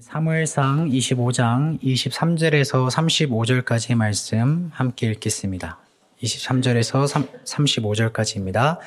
사무엘상 25장 23절에서 35절까지의 말씀 함께 읽겠습니다. 23절에서 35절까지입니다.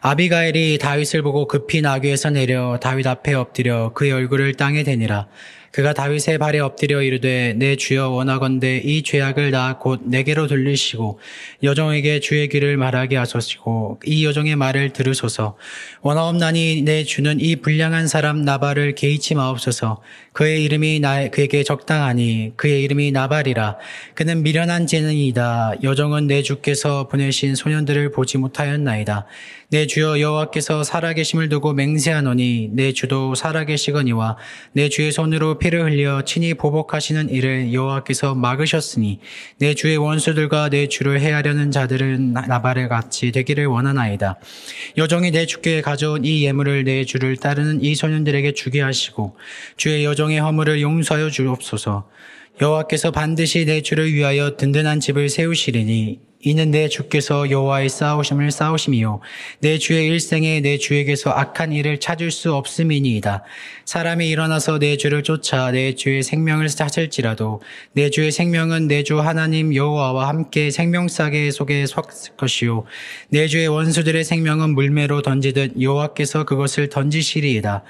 아비가엘이 다윗을 보고 급히 나귀에서 내려 다윗 앞에 엎드려 그의 얼굴을 땅에 대니라. 그가 다윗의 발에 엎드려 이르되 내 주여 원하건대 이 죄악을 다곧 내게로 돌리시고 여종에게 주의 길을 말하게 하소시고 이 여종의 말을 들으소서. 원하옵나니 내 주는 이 불량한 사람 나발을 개의치 마옵소서. 그의 이름이 나 그에게 적당하니 그의 이름이 나발이라. 그는 미련한 재능이다. 여종은 내 주께서 보내신 소년들을 보지 못하였나이다 내 주여 여호와께서 살아계심을 두고 맹세하노니 내 주도 살아계시거니와 내 주의 손으로 피를 흘려 친히 보복하시는 일을 여호와께서 막으셨으니 내 주의 원수들과 내 주를 해하려는 자들은 나발에 같이 되기를 원하나이다. 여종이 내 주께 가져온 이 예물을 내 주를 따르는 이 소년들에게 주게 하시고 주의 여종의 허물을 용서하여 주옵소서. 여호와께서 반드시 내 주를 위하여 든든한 집을 세우시리니 이는 내 주께서 여호와의 싸우심을 싸우심이요 내 주의 일생에 내 주에게서 악한 일을 찾을 수 없음이니이다. 사람이 일어나서 내 주를 쫓아 내 주의 생명을 찾을지라도 내 주의 생명은 내 주 하나님 여호와와 함께 생명싸개 속에 섰을 것이요 내 주의 원수들의 생명은 물매로 던지듯 여호와께서 그것을 던지시리이다.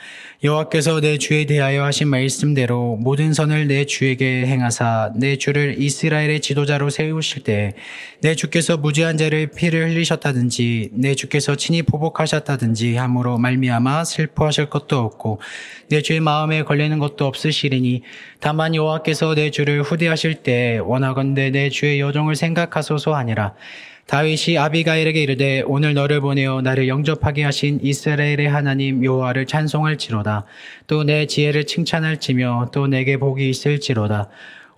여호와께서 내 주에 대하여 하신 말씀대로 모든 선을 내 주에게 행하사 내 주를 이스라엘의 지도자로 세우실 때내 주 께서 무지한 죄를 피를 흘리셨다든지 내 주께서 친히 보복하셨다든지 함으로 말미암아 슬퍼하실 것도 없고 내 주의 마음에 걸리는 것도 없으시리니 다만 여호와께서 내 주를 후대하실 때 원하건대 내 주의 여종을 생각하소서 아니라. 다윗이 아비가일에게 이르되 오늘 너를 보내어 나를 영접하게 하신 이스라엘의 하나님 여호와를 찬송할지로다. 또 내 지혜를 칭찬할지며 또 내게 복이 있을지로다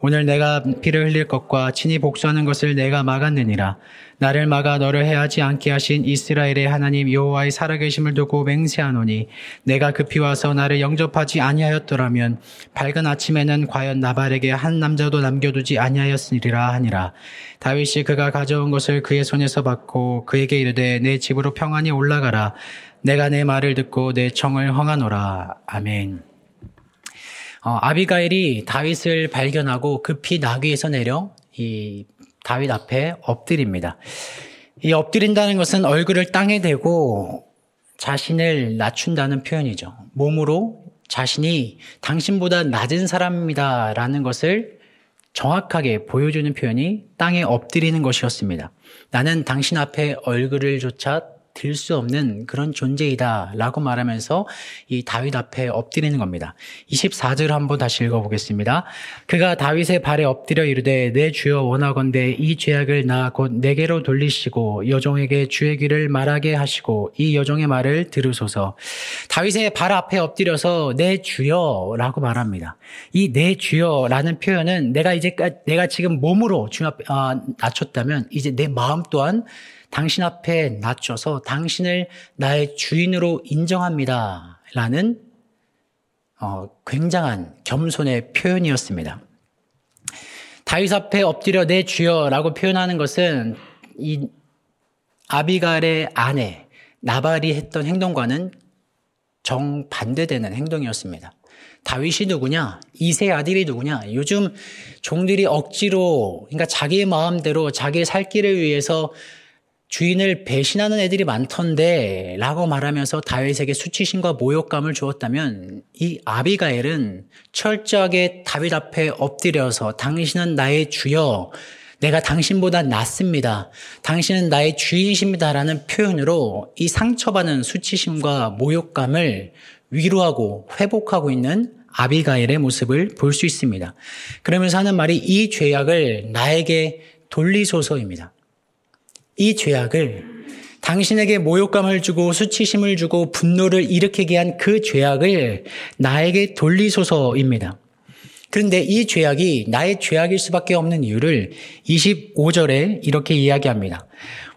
오늘 내가 피를 흘릴 것과 친히 복수하는 것을 내가 막았느니라. 나를 막아 너를 해하지 않게 하신 이스라엘의 하나님 여호와의 살아계심을 두고 맹세하노니 내가 급히 와서 나를 영접하지 아니하였더라면 밝은 아침에는 과연 나발에게 한 남자도 남겨두지 아니하였으리라 하니라. 다윗이 그가 가져온 것을 그의 손에서 받고 그에게 이르되 내 집으로 평안히 올라가라. 내가 내 말을 듣고 내 청을 허하노라. 아멘. 어, 아비가일이 다윗을 발견하고 급히 나귀에서 내려 이 다윗 앞에 엎드립니다. 이 엎드린다는 것은 얼굴을 땅에 대고 자신을 낮춘다는 표현이죠. 몸으로 자신이 당신보다 낮은 사람입니다 라는 것을 정확하게 보여주는 표현이 땅에 엎드리는 것이었습니다. 나는 당신 앞에 얼굴을 조차 들 수 없는 그런 존재이다 라고 말하면서 이 다윗 앞에 엎드리는 겁니다. 24절 한번 다시 읽어보겠습니다. 그가 다윗의 발에 엎드려 이르되 내 주여 원하건대 이 죄악을 나 곧 내게로 돌리시고 여종에게 주의 길을 말하게 하시고 이 여종의 말을 들으소서. 다윗의 발 앞에 엎드려서 내 주여라고 말합니다. 이 내 주여라는 표현은 내가 이제 내가 지금 몸으로 주 앞에 아, 낮췄다면 이제 내 마음 또한 당신 앞에 낮춰서 당신을 나의 주인으로 인정합니다. 라는 어, 굉장한 겸손의 표현이었습니다. 다윗 앞에 엎드려 내 주여라고 표현하는 것은 이 아비갈의 아내 나발이 했던 행동과는 정반대되는 행동이었습니다. 다윗이 누구냐? 이세 아들이 누구냐? 요즘 종들이 억지로, 그러니까 자기의 마음대로 자기의 살 길을 위해서 주인을 배신하는 애들이 많던데 라고 말하면서 다윗에게 수치심과 모욕감을 주었다면 이 아비가엘은 철저하게 다윗 앞에 엎드려서 당신은 나의 주여 내가 당신보다 낫습니다. 당신은 나의 주인이십니다. 라는 표현으로 이 상처받은 수치심과 모욕감을 위로하고 회복하고 있는 아비가엘의 모습을 볼 수 있습니다. 그러면서 하는 말이 이 죄악을 나에게 돌리소서입니다. 이 죄악을 당신에게 모욕감을 주고 수치심을 주고 분노를 일으키게 한 그 죄악을 나에게 돌리소서입니다. 그런데 이 죄악이 나의 죄악일 수밖에 없는 이유를 25절에 이렇게 이야기합니다.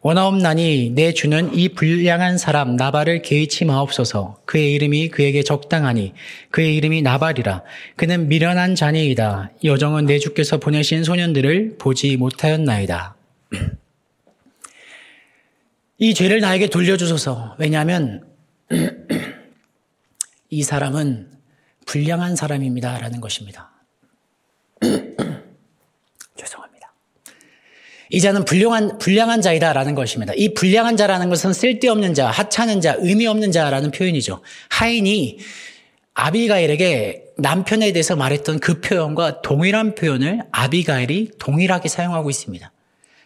원하옵나니 내 주는 이 불량한 사람 나발을 개의치 마옵소서. 그의 이름이 그에게 적당하니 그의 이름이 나발이라. 그는 미련한 자녀이다. 여정은 내 주께서 보내신 소년들을 보지 못하였나이다. 이 죄를 나에게 돌려주소서. 왜냐하면 이 사람은 불량한 사람입니다 라는 것입니다. 죄송합니다. 이 자는 불량한, 불량한 자이다 라는 것입니다. 이 불량한 자라는 것은 쓸데없는 자, 하찮은 자, 의미 없는 자라는 표현이죠. 하인이 아비가일에게 남편에 대해서 말했던 그 표현과 동일한 표현을 아비가일이 동일하게 사용하고 있습니다.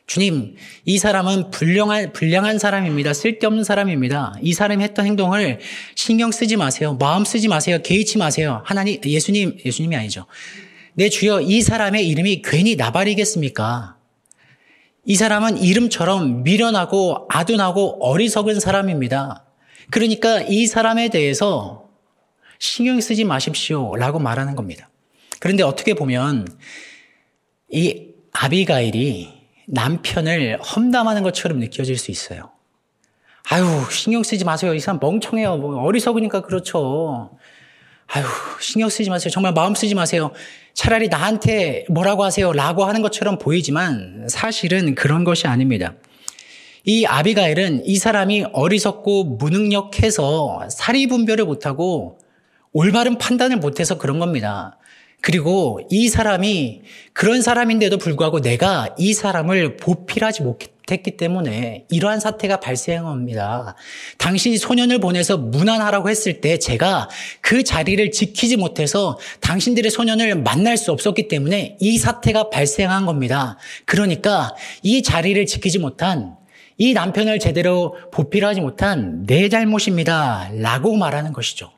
주님, 이 사람은 불량한, 불량한 사람입니다. 쓸데없는 사람입니다. 이 사람이 했던 행동을 신경 쓰지 마세요. 마음 쓰지 마세요. 개의치 마세요. 하나님, 예수님, 예수님이 아니죠. 내 주여, 이 사람의 이름이 괜히 나발이겠습니까? 이 사람은 이름처럼 미련하고 아둔하고 어리석은 사람입니다. 그러니까 이 사람에 대해서 신경 쓰지 마십시오. 라고 말하는 겁니다. 그런데 어떻게 보면 이 아비가일이 남편을 험담하는 것처럼 느껴질 수 있어요. 아유, 신경 쓰지 마세요. 이 사람 멍청해요. 뭐 어리석으니까 그렇죠. 아유, 신경 쓰지 마세요. 정말 마음 쓰지 마세요. 차라리 나한테 뭐라고 하세요. 라고 하는 것처럼 보이지만 사실은 그런 것이 아닙니다. 이 아비가일은 이 사람이 어리석고 무능력해서 사리 분별을 못하고 올바른 판단을 못해서 그런 겁니다. 그리고 이 사람이 그런 사람인데도 불구하고 내가 이 사람을 보필하지 못했기 때문에 이러한 사태가 발생합니다. 당신이 소년을 보내서 무난하라고 했을 때 제가 그 자리를 지키지 못해서 당신들의 소년을 만날 수 없었기 때문에 이 사태가 발생한 겁니다. 그러니까 이 자리를 지키지 못한 이 남편을 제대로 보필하지 못한 내 잘못입니다. 라고 말하는 것이죠.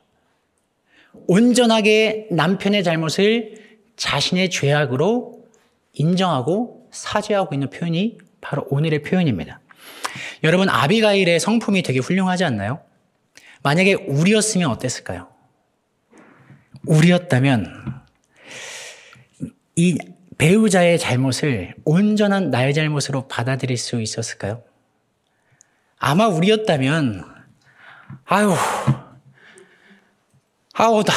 온전하게 남편의 잘못을 자신의 죄악으로 인정하고 사죄하고 있는 표현이 바로 오늘의 표현입니다. 여러분, 아비가일의 성품이 되게 훌륭하지 않나요? 만약에 우리였으면 어땠을까요? 우리였다면 이 배우자의 잘못을 온전한 나의 잘못으로 받아들일 수 있었을까요? 아마 우리였다면, 아유, 아우, 나,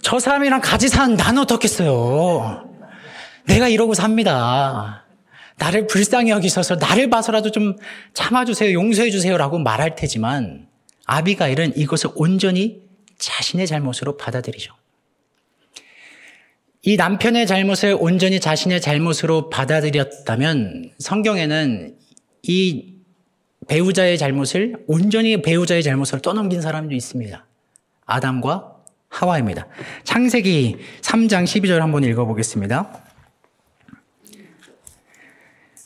저 사람이랑 같이 산 나는 어떻겠어요? 내가 이러고 삽니다. 나를 불쌍히 여기셔서 나를 봐서라도 좀 참아주세요, 용서해주세요 라고 말할 테지만 아비가일은 이것을 온전히 자신의 잘못으로 받아들이죠. 이 남편의 잘못을 온전히 자신의 잘못으로 받아들였다면 성경에는 이 배우자의 잘못을 온전히 배우자의 잘못으로 떠넘긴 사람도 있습니다. 아담과 하와입니다. 창세기 3장 12절 한번 읽어보겠습니다.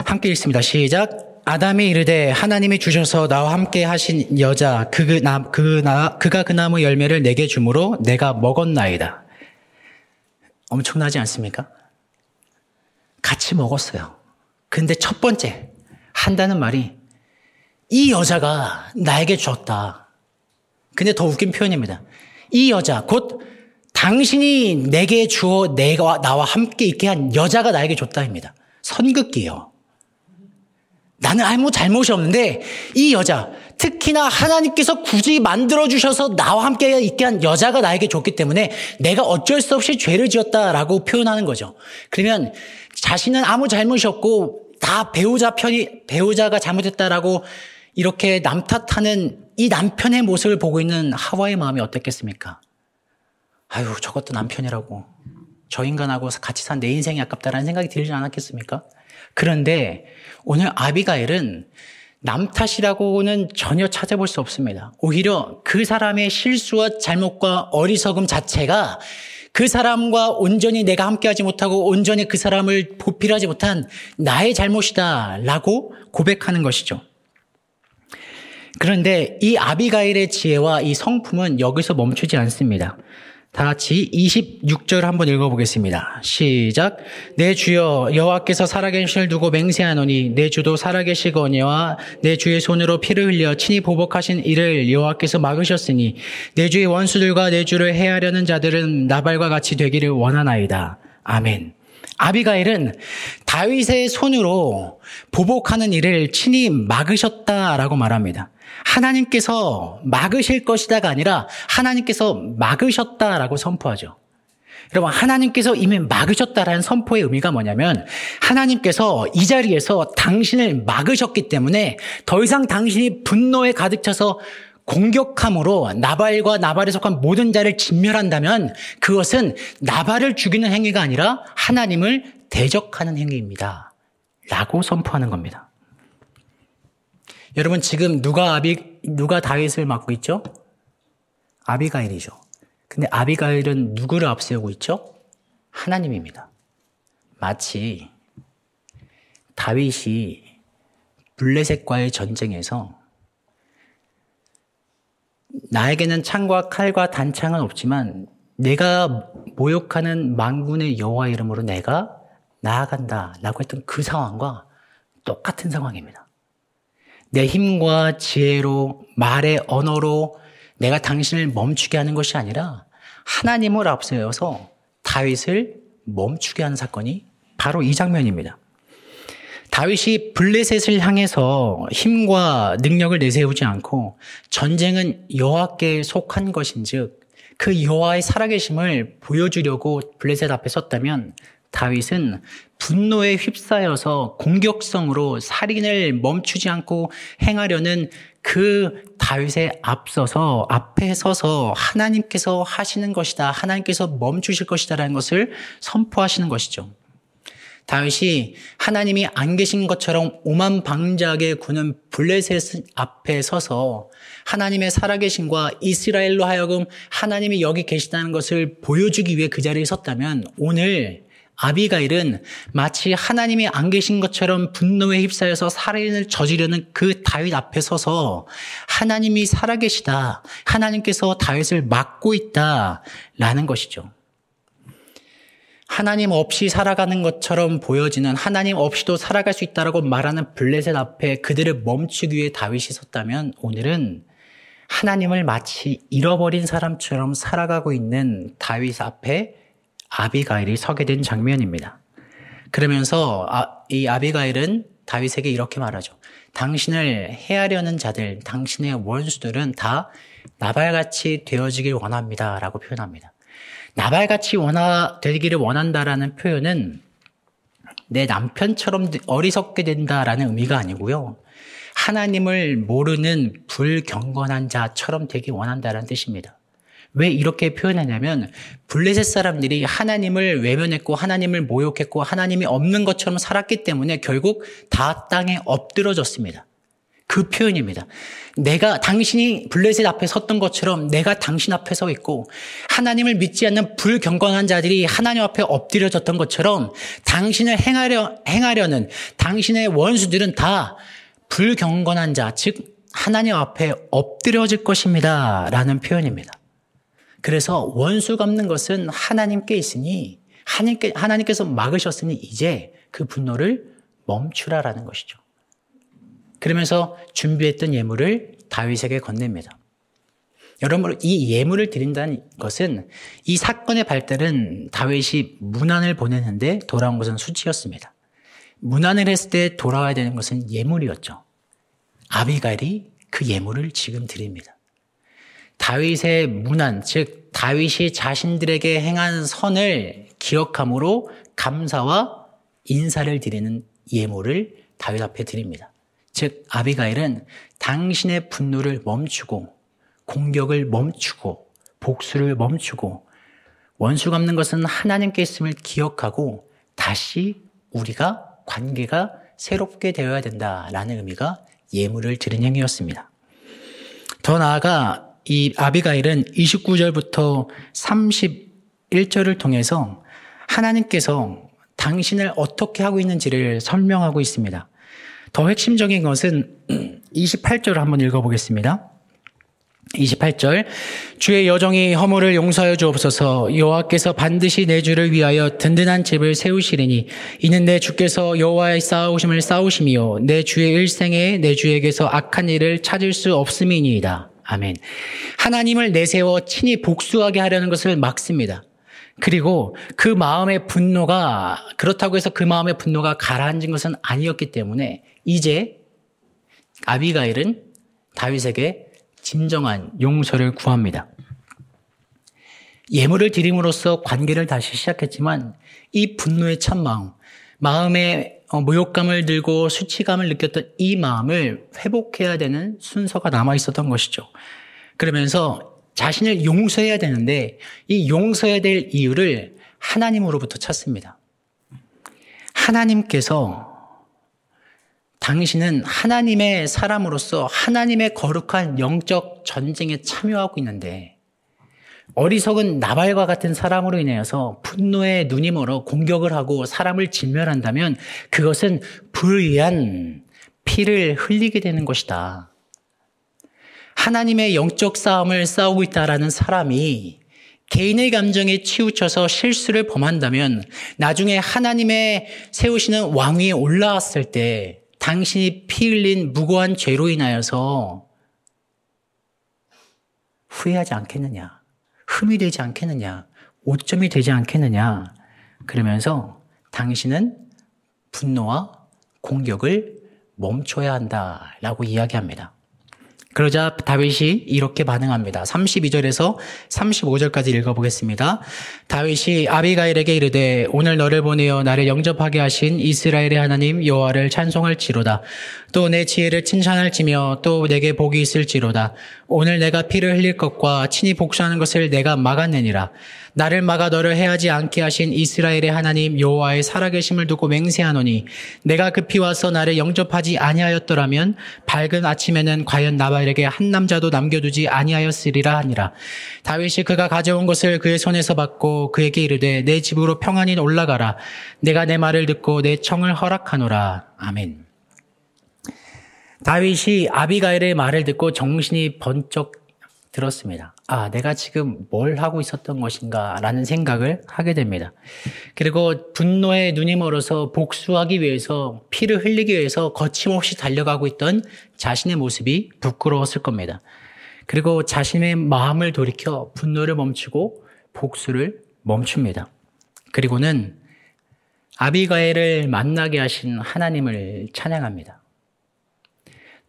함께 읽습니다. 시작. 아담이 이르되 하나님이 주셔서 나와 함께 하신 여자 그, 그, 나, 그, 나, 그가 그 나무 열매를 내게 주므로 내가 먹었나이다. 엄청나지 않습니까? 같이 먹었어요. 근데 첫 번째 한다는 말이 이 여자가 나에게 줬다. 근데 더 웃긴 표현입니다. 이 여자, 곧 당신이 내게 주어 내가 나와 함께 있게 한 여자가 나에게 줬다입니다. 선긋기요. 나는 아무 잘못이 없는데 이 여자, 특히나 하나님께서 굳이 만들어 주셔서 나와 함께 있게 한 여자가 나에게 줬기 때문에 내가 어쩔 수 없이 죄를 지었다라고 표현하는 거죠. 그러면 자신은 아무 잘못이 없고 다 배우자 편이 배우자가 잘못했다라고 이렇게 남 탓하는 이 남편의 모습을 보고 있는 하와의 마음이 어땠겠습니까? 아유, 저것도 남편이라고. 저 인간하고 같이 산 내 인생이 아깝다라는 생각이 들지 않았겠습니까? 그런데 오늘 아비가일은 남 탓이라고는 전혀 찾아볼 수 없습니다. 오히려 그 사람의 실수와 잘못과 어리석음 자체가 그 사람과 온전히 내가 함께하지 못하고 온전히 그 사람을 보필하지 못한 나의 잘못이다 라고 고백하는 것이죠. 그런데 이 아비가일의 지혜와 이 성품은 여기서 멈추지 않습니다. 다 같이 26절 한번 읽어보겠습니다. 시작. 내 주여 여호와께서 살아계신을 두고 맹세하노니 내 주도 살아계시거니와 내 주의 손으로 피를 흘려 친히 보복하신 이를 여호와께서 막으셨으니 내 주의 원수들과 내 주를 해하려는 자들은 나발과 같이 되기를 원하나이다. 아멘. 아비가일은 다윗의 손으로 보복하는 일을 친히 막으셨다라고 말합니다. 하나님께서 막으실 것이다가 아니라 하나님께서 막으셨다라고 선포하죠. 여러분, 하나님께서 이미 막으셨다라는 선포의 의미가 뭐냐면 하나님께서 이 자리에서 당신을 막으셨기 때문에 더 이상 당신이 분노에 가득 차서 공격함으로 나발과 나발에 속한 모든 자를 진멸한다면 그것은 나발을 죽이는 행위가 아니라 하나님을 대적하는 행위입니다. 라고 선포하는 겁니다. 여러분 지금 누가 아비 누가 다윗을 맡고 있죠? 아비가일이죠. 근데 아비가일은 누구를 앞세우고 있죠? 하나님입니다. 마치 다윗이 블레셋과의 전쟁에서 나에게는 창과 칼과 단창은 없지만 내가 모욕하는 망군의 여호와 이름으로 내가 나아간다라고 했던 그 상황과 똑같은 상황입니다. 내 힘과 지혜로 말의 언어로 내가 당신을 멈추게 하는 것이 아니라 하나님을 앞세워서 다윗을 멈추게 하는 사건이 바로 이 장면입니다. 다윗이 블레셋을 향해서 힘과 능력을 내세우지 않고 전쟁은 여호와께 속한 것인즉 그 여호와의 살아계심을 보여주려고 블레셋 앞에 섰다면 다윗은 분노에 휩싸여서 공격성으로 살인을 멈추지 않고 행하려는 그 다윗에 앞서서 앞에 서서 하나님께서 하시는 것이다. 하나님께서 멈추실 것이다라는 것을 선포하시는 것이죠. 다윗이 하나님이 안 계신 것처럼 오만 방자하게 구는 블레셋 앞에 서서 하나님의 살아계신과 이스라엘로 하여금 하나님이 여기 계시다는 것을 보여주기 위해 그 자리에 섰다면 오늘 아비가일은 마치 하나님이 안 계신 것처럼 분노에 휩싸여서 살인을 저지르는 그 다윗 앞에 서서 하나님이 살아계시다. 하나님께서 다윗을 막고 있다 라는 것이죠. 하나님 없이 살아가는 것처럼 보여지는 하나님 없이도 살아갈 수 있다라고 말하는 블레셋 앞에 그들을 멈추기 위해 다윗이 섰다면 오늘은 하나님을 마치 잃어버린 사람처럼 살아가고 있는 다윗 앞에 아비가일이 서게 된 장면입니다. 그러면서 아, 이 아비가일은 다윗에게 이렇게 말하죠. 당신을 해하려는 자들, 당신의 원수들은 다 나발같이 되어지길 원합니다. 라고 표현합니다. 나발같이 원하, 되기를 원한다라는 표현은 내 남편처럼 어리석게 된다라는 의미가 아니고요. 하나님을 모르는 불경건한 자처럼 되기 원한다라는 뜻입니다. 왜 이렇게 표현하냐면 블레셋 사람들이 하나님을 외면했고 하나님을 모욕했고 하나님이 없는 것처럼 살았기 때문에 결국 다 땅에 엎드러졌습니다. 그 표현입니다. 내가 당신이 블레셋 앞에 섰던 것처럼 내가 당신 앞에 서 있고 하나님을 믿지 않는 불경건한 자들이 하나님 앞에 엎드려졌던 것처럼 당신을 행하려 행하려는 당신의 원수들은 다 불경건한 자, 즉 하나님 앞에 엎드려질 것입니다라는 표현입니다. 그래서 원수 갚는 것은 하나님께 있으니 하나님께, 하나님께서 막으셨으니 이제 그 분노를 멈추라라는 것이죠. 그러면서 준비했던 예물을 다윗에게 건넵니다. 여러분, 이 예물을 드린다는 것은 이 사건의 발달은 다윗이 문안을 보내는데 돌아온 것은 수치였습니다. 문안을 했을 때 돌아와야 되는 것은 예물이었죠. 아비갈이 그 예물을 지금 드립니다. 다윗의 문안, 즉 다윗이 자신들에게 행한 선을 기억함으로 감사와 인사를 드리는 예물을 다윗 앞에 드립니다. 즉 아비가일은 당신의 분노를 멈추고 공격을 멈추고 복수를 멈추고 원수 갚는 것은 하나님께 있음을 기억하고 다시 우리가 관계가 새롭게 되어야 된다라는 의미가 예물을 드린 행위였습니다. 더 나아가 이 아비가일은 29절부터 31절을 통해서 하나님께서 당신을 어떻게 하고 있는지를 설명하고 있습니다. 더 핵심적인 것은 28절을 한번 읽어보겠습니다. 28절 주의 여정이 허물을 용서하여 주옵소서 여호와께서 반드시 내 주를 위하여 든든한 집을 세우시리니 이는 내 주께서 여호와의 싸우심을 싸우심이요 내 주의 일생에 내 주에게서 악한 일을 찾을 수 없음이니이다. 아멘. 하나님을 내세워 친히 복수하게 하려는 것을 막습니다. 그리고 그 마음의 분노가 그렇다고 해서 그 마음의 분노가 가라앉은 것은 아니었기 때문에 이제 아비가일은 다윗에게 진정한 용서를 구합니다. 예물을 드림으로써 관계를 다시 시작했지만 이 분노의 참 마음, 마음의 어, 모욕감을 들고 수치감을 느꼈던 이 마음을 회복해야 되는 순서가 남아 있었던 것이죠. 그러면서 자신을 용서해야 되는데 이 용서해야 될 이유를 하나님으로부터 찾습니다. 하나님께서 당신은 하나님의 사람으로서 하나님의 거룩한 영적 전쟁에 참여하고 있는데 어리석은 나발과 같은 사람으로 인하여서 분노에 눈이 멀어 공격을 하고 사람을 진멸한다면 그것은 불의한 피를 흘리게 되는 것이다. 하나님의 영적 싸움을 싸우고 있다라는 사람이 개인의 감정에 치우쳐서 실수를 범한다면 나중에 하나님의 세우시는 왕위에 올라왔을 때 당신이 피 흘린 무고한 죄로 인하여서 후회하지 않겠느냐. 흠이 되지 않겠느냐. 오점이 되지 않겠느냐. 그러면서 당신은 분노와 공격을 멈춰야 한다라고 이야기합니다. 그러자 다윗이 이렇게 반응합니다. 32절에서 35절까지 읽어보겠습니다. 다윗이 아비가일에게 이르되 오늘 너를 보내어 나를 영접하게 하신 이스라엘의 하나님 여호와를 찬송할지로다. 또 내 지혜를 칭찬할지며 또 내게 복이 있을지로다. 오늘 내가 피를 흘릴 것과 친히 복수하는 것을 내가 막았느니라. 나를 막아 너를 해하지 않게 하신 이스라엘의 하나님 여호와의 살아계심을 두고 맹세하노니 내가 급히 와서 나를 영접하지 아니하였더라면 밝은 아침에는 과연 나 발에게 한 남자도 남겨두지 아니하였으리라 하니라. 다윗이 그가 가져온 것을 그의 손에서 받고 그에게 이르되 내 집으로 평안히 올라가라. 내가 내 말을 듣고 내 청을 허락하노라. 아멘. 다윗이 아비가일의 말을 듣고 정신이 번쩍 들었습니다. 아, 내가 지금 뭘 하고 있었던 것인가 라는 생각을 하게 됩니다. 그리고 분노에 눈이 멀어서 복수하기 위해서 피를 흘리기 위해서 거침없이 달려가고 있던 자신의 모습이 부끄러웠을 겁니다. 그리고 자신의 마음을 돌이켜 분노를 멈추고 복수를 멈춥니다. 그리고는 아비가엘을 만나게 하신 하나님을 찬양합니다.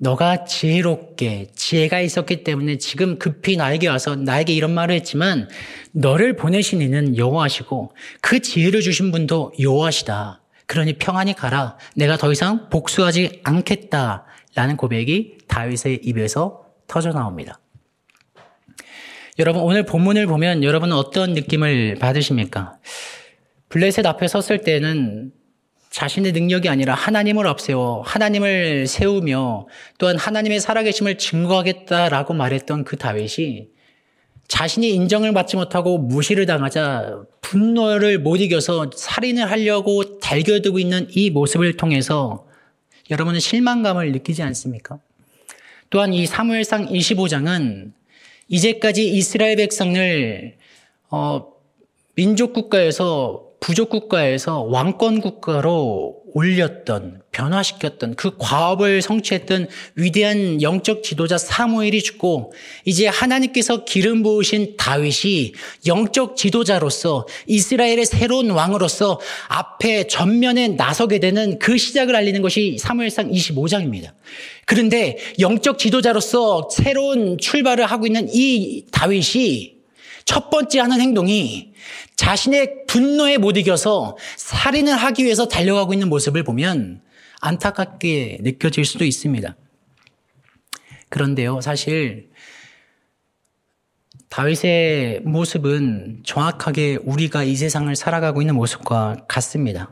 너가 지혜롭게 지혜가 있었기 때문에 지금 급히 나에게 와서 나에게 이런 말을 했지만 너를 보내신 이는 여호와시고 그 지혜를 주신 분도 여호와시다. 그러니 평안히 가라. 내가 더 이상 복수하지 않겠다 라는 고백이 다윗의 입에서 터져 나옵니다. 여러분 오늘 본문을 보면 여러분은 어떤 느낌을 받으십니까? 블레셋 앞에 섰을 때는 자신의 능력이 아니라 하나님을 앞세워 하나님을 세우며 또한 하나님의 살아계심을 증거하겠다라고 말했던 그 다윗이 자신이 인정을 받지 못하고 무시를 당하자 분노를 못 이겨서 살인을 하려고 달겨들고 있는 이 모습을 통해서 여러분은 실망감을 느끼지 않습니까? 또한 이 사무엘상 25장은 이제까지 이스라엘 백성을 어, 민족 국가에서 부족 국가에서 왕권 국가로 올렸던 변화시켰던 그 과업을 성취했던 위대한 영적 지도자 사무엘이 죽고 이제 하나님께서 기름 부으신 다윗이 영적 지도자로서 이스라엘의 새로운 왕으로서 앞에 전면에 나서게 되는 그 시작을 알리는 것이 사무엘상 25장입니다. 그런데 영적 지도자로서 새로운 출발을 하고 있는 이 다윗이 첫 번째 하는 행동이 자신의 분노에 못 이겨서 살인을 하기 위해서 달려가고 있는 모습을 보면 안타깝게 느껴질 수도 있습니다. 그런데요, 사실 다윗의 모습은 정확하게 우리가 이 세상을 살아가고 있는 모습과 같습니다.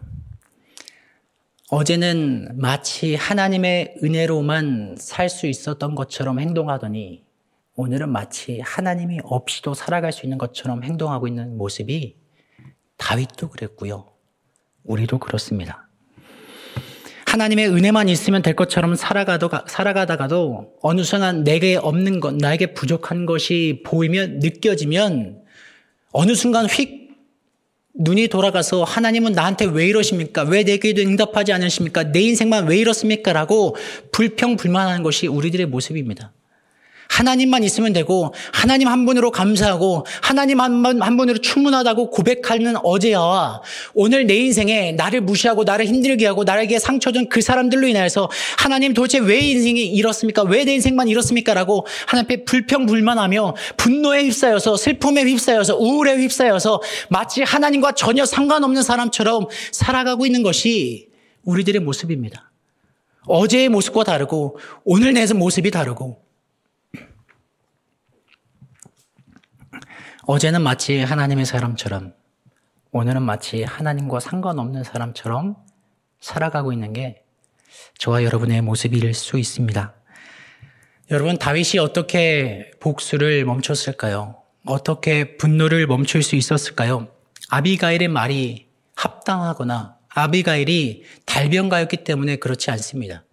어제는 마치 하나님의 은혜로만 살 수 있었던 것처럼 행동하더니 오늘은 마치 하나님이 없이도 살아갈 수 있는 것처럼 행동하고 있는 모습이 다윗도 그랬고요. 우리도 그렇습니다. 하나님의 은혜만 있으면 될 것처럼 살아가도, 살아가다가도 어느 순간 내게 없는 것, 나에게 부족한 것이 보이면, 느껴지면 어느 순간 휙 눈이 돌아가서 하나님은 나한테 왜 이러십니까? 왜 내게도 응답하지 않으십니까? 내 인생만 왜 이렇습니까? 라고 불평불만하는 것이 우리들의 모습입니다. 하나님만 있으면 되고 하나님 한 분으로 감사하고 하나님 한, 분으로 충분하다고 고백하는 어제와 오늘 내 인생에 나를 무시하고 나를 힘들게 하고 나에게 상처 준 그 사람들로 인하여서 하나님 도대체 왜 인생이 이렇습니까? 왜 내 인생만 이렇습니까? 라고 하나님께 불평불만하며 분노에 휩싸여서 슬픔에 휩싸여서 우울에 휩싸여서 마치 하나님과 전혀 상관없는 사람처럼 살아가고 있는 것이 우리들의 모습입니다. 어제의 모습과 다르고 오늘 내 모습이 다르고 어제는 마치 하나님의 사람처럼 오늘은 마치 하나님과 상관없는 사람처럼 살아가고 있는 게 저와 여러분의 모습일 수 있습니다. 여러분, 다윗이 어떻게 복수를 멈췄을까요? 어떻게 분노를 멈출 수 있었을까요? 아비가일의 말이 합당하거나 아비가일이 달변가였기 때문에 그렇지 않습니다.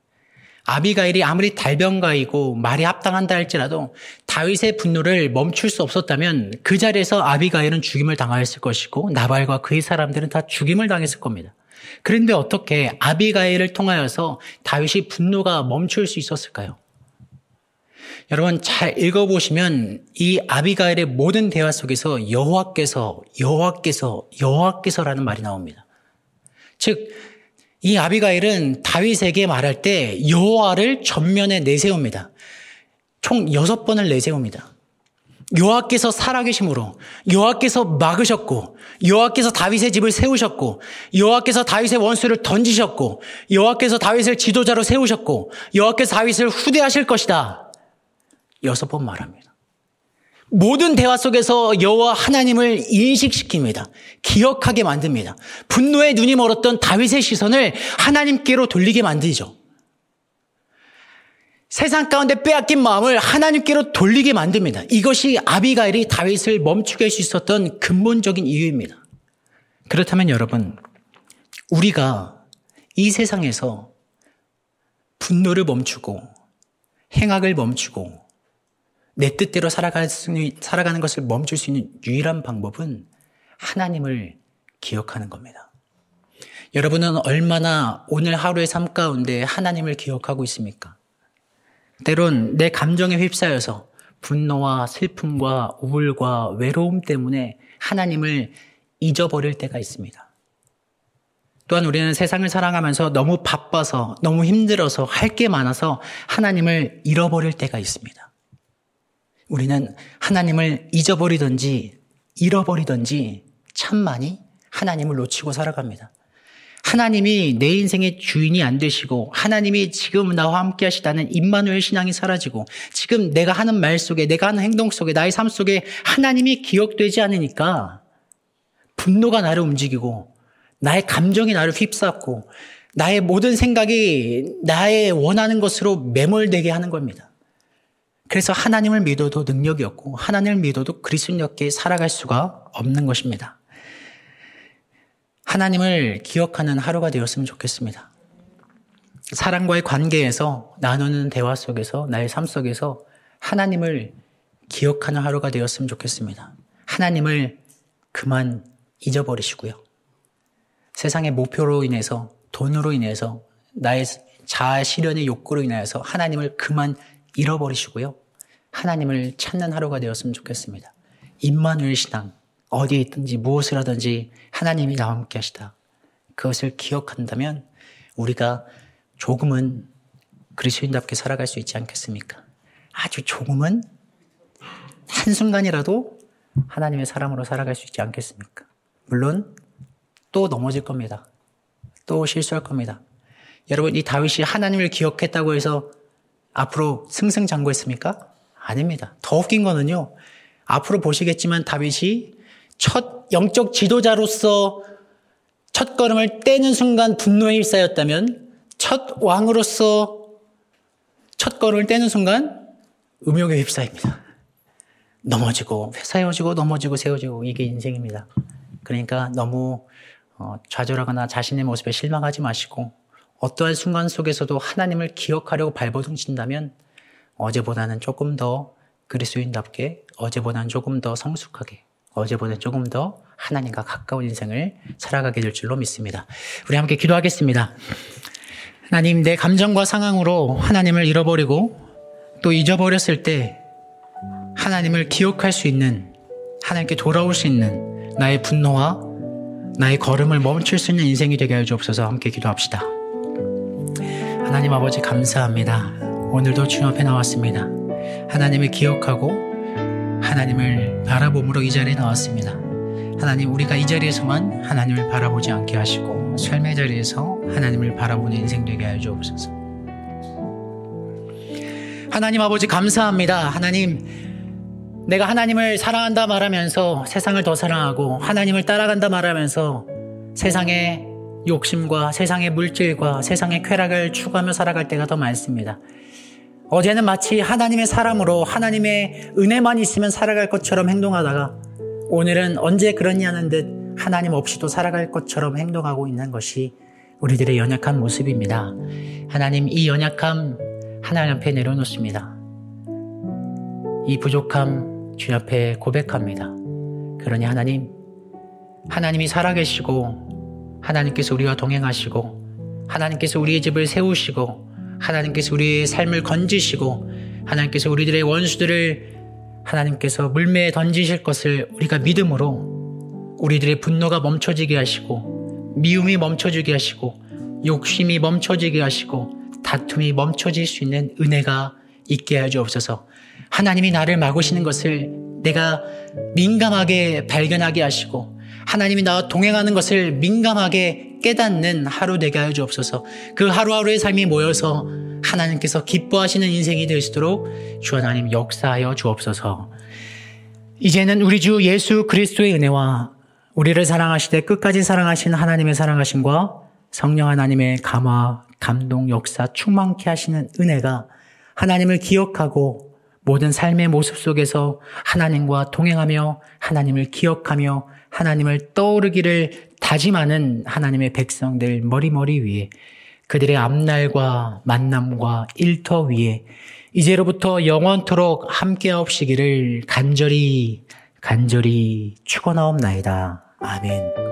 아비가일이 아무리 달변가이고 말이 합당한다 할지라도 다윗의 분노를 멈출 수 없었다면 그 자리에서 아비가일은 죽임을 당하였을 것이고 나발과 그의 사람들은 다 죽임을 당했을 겁니다. 그런데 어떻게 아비가일을 통하여서 다윗이 분노가 멈출 수 있었을까요? 여러분 잘 읽어보시면 이 아비가일의 모든 대화 속에서 여호와께서 여호와께서 여호와께서라는 말이 나옵니다. 즉 이 아비가일은 다윗에게 말할 때 여호와를 전면에 내세웁니다. 총 여섯 번을 내세웁니다. 여호와께서 살아계심으로 여호와께서 막으셨고 여호와께서 다윗의 집을 세우셨고 여호와께서 다윗의 원수를 던지셨고 여호와께서 다윗을 지도자로 세우셨고 여호와께서 다윗을 후대하실 것이다. 여섯 번 말합니다. 모든 대화 속에서 여호와 하나님을 인식시킵니다. 기억하게 만듭니다. 분노의 눈이 멀었던 다윗의 시선을 하나님께로 돌리게 만들죠. 세상 가운데 빼앗긴 마음을 하나님께로 돌리게 만듭니다. 이것이 아비가일이 다윗을 멈추게 할 수 있었던 근본적인 이유입니다. 그렇다면 여러분, 우리가 이 세상에서 분노를 멈추고 행악을 멈추고 내 뜻대로 살아가는, 것을 멈출 수 있는 유일한 방법은 하나님을 기억하는 겁니다. 여러분은 얼마나 오늘 하루의 삶 가운데 하나님을 기억하고 있습니까? 때론 내 감정에 휩싸여서 분노와 슬픔과 우울과 외로움 때문에 하나님을 잊어버릴 때가 있습니다. 또한 우리는 세상을 살아가면서 너무 바빠서 너무 힘들어서 할 게 많아서 하나님을 잃어버릴 때가 있습니다. 우리는 하나님을 잊어버리든지 잃어버리든지 참 많이 하나님을 놓치고 살아갑니다. 하나님이 내 인생의 주인이 안 되시고 하나님이 지금 나와 함께 하시다는 임마누엘 신앙이 사라지고 지금 내가 하는 말 속에 내가 하는 행동 속에 나의 삶 속에 하나님이 기억되지 않으니까 분노가 나를 움직이고 나의 감정이 나를 휩싸고 나의 모든 생각이 나의 원하는 것으로 매몰되게 하는 겁니다. 그래서 하나님을 믿어도 능력이 없고 하나님을 믿어도 그리스도인답게 살아갈 수가 없는 것입니다. 하나님을 기억하는 하루가 되었으면 좋겠습니다. 사랑과의 관계에서 나누는 대화 속에서 나의 삶 속에서 하나님을 기억하는 하루가 되었으면 좋겠습니다. 하나님을 그만 잊어버리시고요. 세상의 목표로 인해서 돈으로 인해서 나의 자아 실현의 욕구로 인하여서 하나님을 그만 잃어버리시고요. 하나님을 찾는 하루가 되었으면 좋겠습니다. 임마누엘 신앙 어디에 있든지 무엇을 하든지 하나님이 나와 함께 하시다. 그것을 기억한다면 우리가 조금은 그리스도인답게 살아갈 수 있지 않겠습니까? 아주 조금은 한순간이라도 하나님의 사람으로 살아갈 수 있지 않겠습니까? 물론 또 넘어질 겁니다. 또 실수할 겁니다. 여러분 이 다윗이 하나님을 기억했다고 해서 앞으로 승승장구했습니까? 아닙니다. 더 웃긴 거는요. 앞으로 보시겠지만 다윗이 첫 영적 지도자로서 첫 걸음을 떼는 순간 분노에 휩싸였다면 첫 왕으로서 첫 걸음을 떼는 순간 음욕에 휩싸입니다. 넘어지고 세워지고 넘어지고 세워지고 이게 인생입니다. 그러니까 너무 어, 좌절하거나 자신의 모습에 실망하지 마시고 어떠한 순간 속에서도 하나님을 기억하려고 발버둥 친다면 어제보다는 조금 더 그리스도인답게 어제보다는 조금 더 성숙하게 어제보다는 조금 더 하나님과 가까운 인생을 살아가게 될 줄로 믿습니다. 우리 함께 기도하겠습니다. 하나님 내 감정과 상황으로 하나님을 잃어버리고 또 잊어버렸을 때 하나님을 기억할 수 있는 하나님께 돌아올 수 있는 나의 분노와 나의 걸음을 멈출 수 있는 인생이 되게 하여 주옵소서 함께 기도합시다. 하나님 아버지 감사합니다. 오늘도 주님 앞에 나왔습니다. 하나님을 기억하고 하나님을 알아봄으로 이 자리에 나왔습니다. 하나님 우리가 이 자리에서만 하나님을 바라보지 않게 하시고 삶의 자리에서 하나님을 바라보는 인생 되게 하여 주옵소서. 하나님 아버지 감사합니다. 하나님 내가 하나님을 사랑한다 말하면서 세상을 더 사랑하고 하나님을 따라간다 말하면서 세상의 욕심과 세상의 물질과 세상의 쾌락을 추구하며 살아갈 때가 더 많습니다. 어제는 마치 하나님의 사람으로 하나님의 은혜만 있으면 살아갈 것처럼 행동하다가 오늘은 언제 그러냐는 듯 하나님 없이도 살아갈 것처럼 행동하고 있는 것이 우리들의 연약한 모습입니다. 하나님 이 연약함 하나님 앞에 내려놓습니다. 이 부족함 주 앞에 고백합니다. 그러니 하나님, 하나님이 살아계시고 하나님께서 우리와 동행하시고 하나님께서 우리의 집을 세우시고 하나님께서 우리의 삶을 건지시고 하나님께서 우리들의 원수들을 하나님께서 물매에 던지실 것을 우리가 믿음으로 우리들의 분노가 멈춰지게 하시고 미움이 멈춰지게 하시고 욕심이 멈춰지게 하시고 다툼이 멈춰질 수 있는 은혜가 있게 하여 주옵소서. 하나님이 나를 막으시는 것을 내가 민감하게 발견하게 하시고 하나님이 나와 동행하는 것을 민감하게 깨닫는 하루 되게 하여 주옵소서. 그 하루하루의 삶이 모여서 하나님께서 기뻐하시는 인생이 될수 있도록 주 하나님 역사하여 주옵소서. 이제는 우리 주 예수 그리스도의 은혜와 우리를 사랑하시되 끝까지 사랑하신 하나님의 사랑하심과 성령 하나님의 감화, 감동, 역사 충만케 하시는 은혜가 하나님을 기억하고 모든 삶의 모습 속에서 하나님과 동행하며 하나님을 기억하며 하나님을 떠오르기를 다짐하는 하나님의 백성들 머리머리 위에 그들의 앞날과 만남과 일터 위에 이제로부터 영원토록 함께 하옵시기를 간절히 간절히 축원하옵나이다. 아멘.